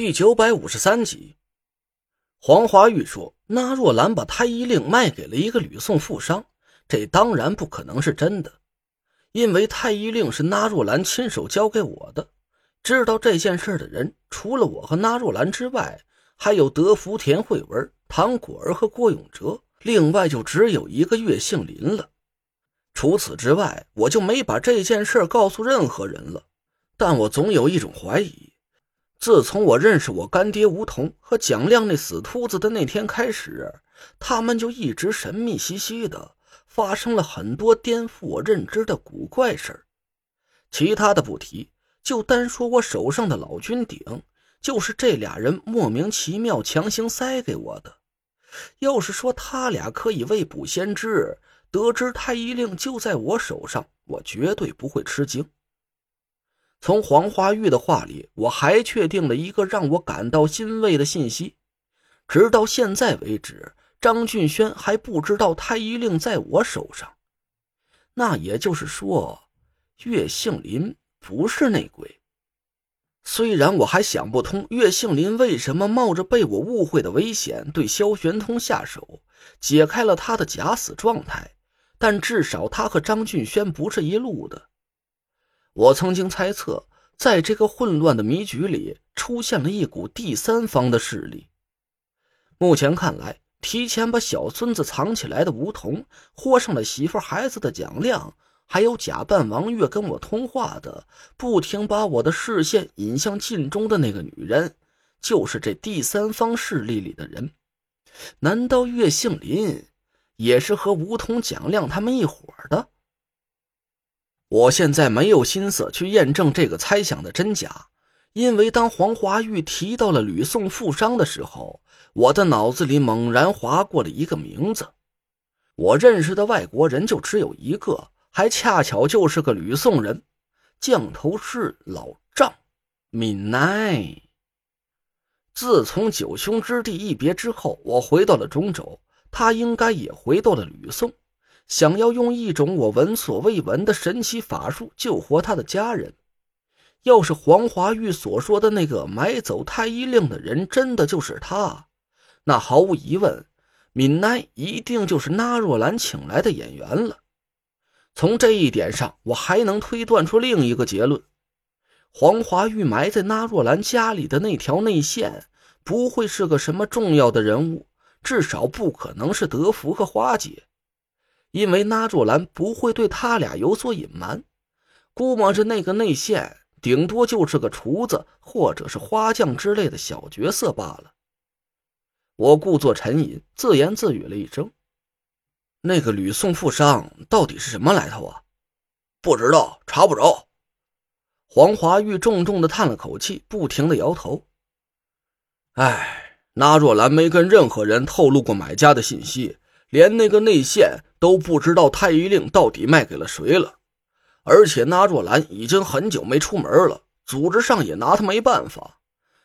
第九百五十三集，黄华玉说：“那若兰把太医令卖给了一个吕宋富商，这当然不可能是真的，因为太医令是那若兰亲手交给我的。知道这件事的人，除了我和那若兰之外，还有德福田慧文、唐果儿和郭永哲，另外就只有一个岳姓林了。除此之外，我就没把这件事告诉任何人了。但我总有一种怀疑。”自从我认识我干爹吴桐和蒋亮那死秃子的那天开始，他们就一直神秘兮兮的，发生了很多颠覆我认知的古怪事儿。其他的不提，就单说我手上的老君鼎，就是这俩人莫名其妙强行塞给我的。要是说他俩可以未卜先知，得知太医令就在我手上，我绝对不会吃惊。从黄花玉的话里，我还确定了一个让我感到欣慰的信息：直到现在为止，张俊轩还不知道太医令在我手上。那也就是说，岳杏林不是内鬼。虽然我还想不通岳杏林为什么冒着被我误会的危险对萧玄通下手，解开了他的假死状态，但至少他和张俊轩不是一路的。我曾经猜测，在这个混乱的迷局里，出现了一股第三方的势力。目前看来，提前把小孙子藏起来的吴桐，豁上了媳妇孩子的蒋亮，还有假扮王月跟我通话的，不停把我的视线引向镜中的那个女人，就是这第三方势力里的人。难道岳杏林也是和吴桐、蒋亮他们一伙的？我现在没有心思去验证这个猜想的真假，因为当黄华玉提到了吕宋富商的时候，我的脑子里猛然划过了一个名字。我认识的外国人就只有一个，还恰巧就是个吕宋人，降头师老丈，闽南。自从九兄之弟一别之后，我回到了中州，他应该也回到了吕宋。想要用一种我闻所未闻的神奇法术救活他的家人。要是黄华玉所说的那个买走太医令的人真的就是他，那毫无疑问，闽南一定就是纳若兰请来的演员了。从这一点上，我还能推断出另一个结论：黄华玉埋在纳若兰家里的那条内线，不会是个什么重要的人物，至少不可能是德福和花姐。因为那若兰不会对他俩有所隐瞒，估摸着那个内线顶多就是个厨子或者是花匠之类的小角色罢了。我故作沉吟，自言自语了一声：“那个吕宋富商到底是什么来头啊？”不知道，查不着。黄华玉重重的叹了口气，不停的摇头：“哎，那若兰没跟任何人透露过买家的信息。”连那个内线都不知道太医令到底卖给了谁了，而且那若兰已经很久没出门了，组织上也拿他没办法。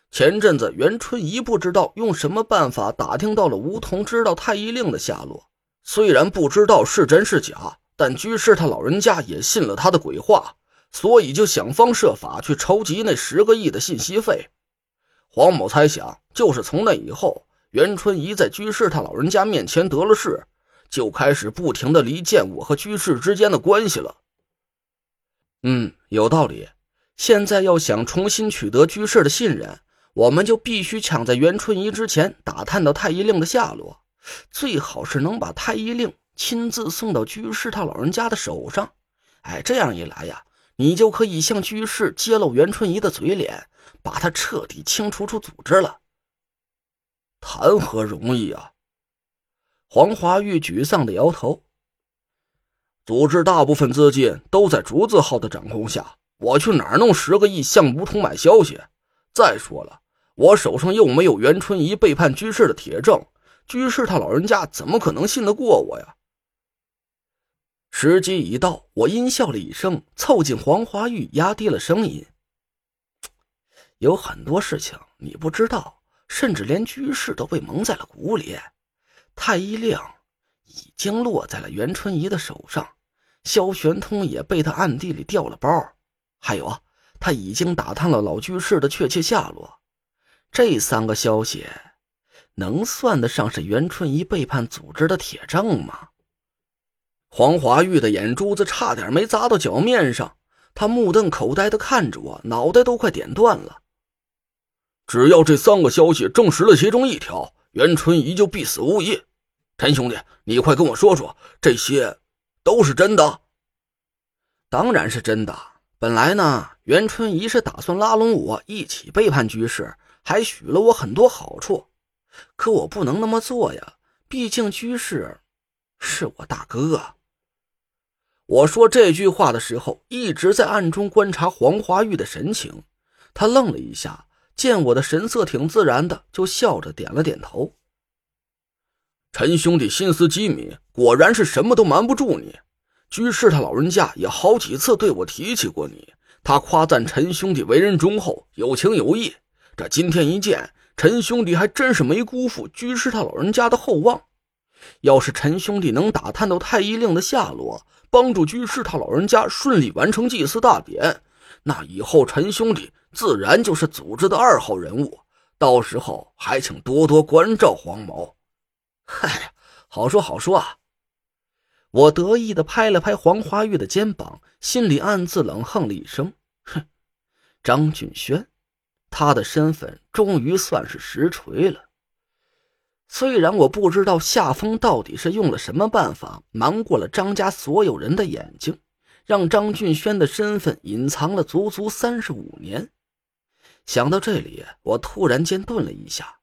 前阵子袁春怡不知道用什么办法打听到了吴桐知道太医令的下落，虽然不知道是真是假，但居士他老人家也信了他的鬼话，所以就想方设法去筹集那十个亿的信息费。黄某猜想，就是从那以后。袁春怡在居士他老人家面前得了势，就开始不停的离间我和居士之间的关系了。嗯，有道理。现在要想重新取得居士的信任，我们就必须抢在袁春怡之前打探到太医令的下落，最好是能把太医令亲自送到居士他老人家的手上。哎，这样一来呀，你就可以向居士揭露袁春怡的嘴脸，把他彻底清除出组织了。谈何容易啊！黄华玉沮丧的摇头。组织大部分资金都在竹字号的掌控下，我去哪儿弄十个亿向梧桐买消息？再说了，我手上又没有袁春怡背叛居士的铁证，居士他老人家怎么可能信得过我呀？时机一到，我阴笑了一声，凑近黄华玉，压低了声音：“有很多事情你不知道。”甚至连居士都被蒙在了鼓里，太医令已经落在了袁春怡的手上，萧玄通也被他暗地里调了包，还有啊，他已经打探了老居士的确切下落。这三个消息，能算得上是袁春怡背叛组织的铁证吗？黄华玉的眼珠子差点没砸到脚面上，他目瞪口呆的看着我，脑袋都快点断了。只要这三个消息证实了其中一条，袁春怡就必死无疑。陈兄弟，你快跟我说说，这些都是真的？当然是真的。本来呢，袁春怡是打算拉拢我一起背叛居士，还许了我很多好处。可我不能那么做呀，毕竟居士是我大哥。我说这句话的时候，一直在暗中观察黄华玉的神情。他愣了一下。见我的神色挺自然的，就笑着点了点头。陈兄弟心思机敏，果然是什么都瞒不住你。居士他老人家也好几次对我提起过你，他夸赞陈兄弟为人忠厚、有情有义。这今天一见，陈兄弟还真是没辜负居士他老人家的厚望。要是陈兄弟能打探到太医令的下落，帮助居士他老人家顺利完成祭祀大典，那以后陈兄弟……自然就是组织的二号人物，到时候还请多多关照黄毛。嗨，好说好说啊！我得意的拍了拍黄华玉的肩膀，心里暗自冷哼了一声：“哼，张俊轩，他的身份终于算是实锤了。虽然我不知道夏风到底是用了什么办法瞒过了张家所有人的眼睛，让张俊轩的身份隐藏了足足三十五年。”想到这里，我突然间顿了一下，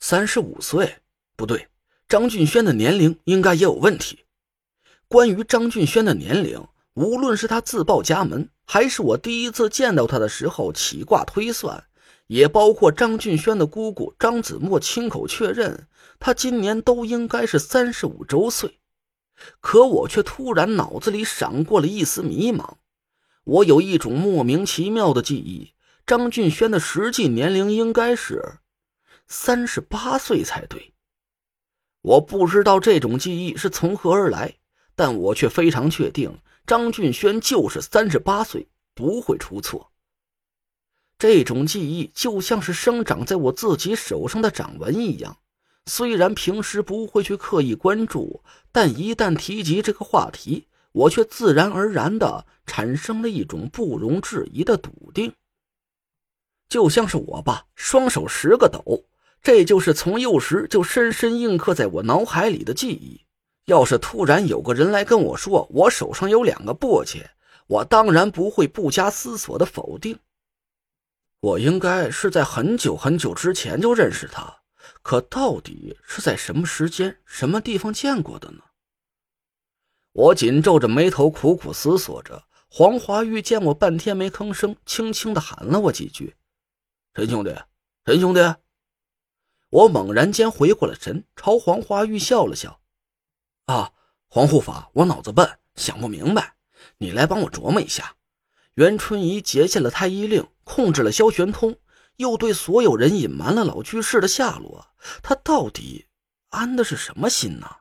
三十五岁不对，张俊轩的年龄应该也有问题。关于张俊轩的年龄，无论是他自报家门，还是我第一次见到他的时候起卦推算，也包括张俊轩的姑姑张子墨亲口确认，他今年都应该是三十五周岁。可我却突然脑子里闪过了一丝迷茫，我有一种莫名其妙的记忆。张俊轩的实际年龄应该是三十八岁才对。我不知道这种记忆是从何而来，但我却非常确定张俊轩就是三十八岁，不会出错。这种记忆就像是生长在我自己手上的掌纹一样，虽然平时不会去刻意关注，但一旦提及这个话题，我却自然而然的产生了一种不容置疑的笃定。就像是我吧，双手十个斗，这就是从幼时就深深印刻在我脑海里的记忆。要是突然有个人来跟我说我手上有两个簸箕，我当然不会不加思索的否定。我应该是在很久很久之前就认识他，可到底是在什么时间、什么地方见过的呢？我紧皱着眉头，苦苦思索着。黄华玉见我半天没吭声，轻轻的喊了我几句。陈兄弟，陈兄弟，我猛然间回过了神，朝黄花玉笑了笑。啊，黄护法，我脑子笨，想不明白，你来帮我琢磨一下。袁春怡结下了太医令，控制了萧玄通，又对所有人隐瞒了老居士的下落，他到底安的是什么心呢？